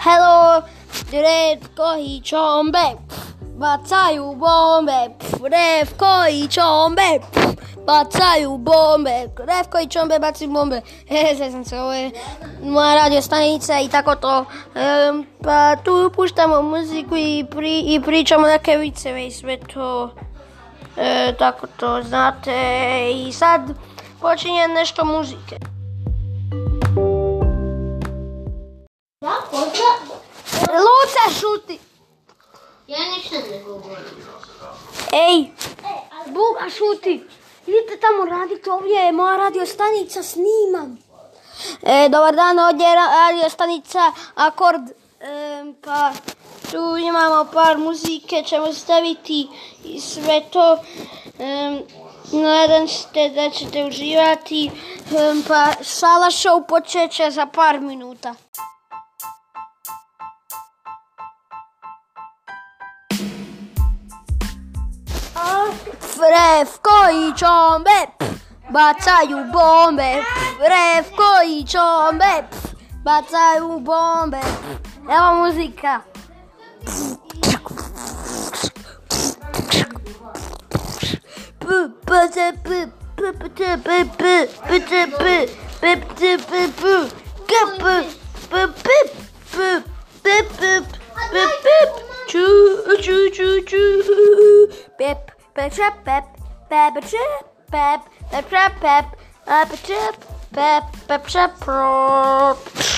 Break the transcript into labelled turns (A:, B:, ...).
A: Hello, drevko i čombe, bacaju bombe, drevko i čombe, bacaju bombe, drevko i čombe bacaju bombe. Sam se, ovo je moja radio stanica i tako to. Pa tu puštamo muziku i, pri, i pričamo neke viceve i sve to. E, tako znate. I sad počinje nešto muzike.
B: Da, pozna.
A: Šuti!
B: Ja ništa ne govorim.
A: Ej, Buga šuti! Idite tamo radite, ovdje je moja radio stanica, snimam. E, dobar dan, ovdje je ra- radio stanica Akord. E, pa tu imamo par muzike, ćemo staviti i sve to. E, nadam se da ćete uživati. E, pa Sala show počeće za par minuta. Fresco i ciombe, battaiu bombe. Fresco i ciombe, battaiu bombe. É uma música. Choo choo choo choo. Bip c, p, p, p, c, p, p, c, p, p, k,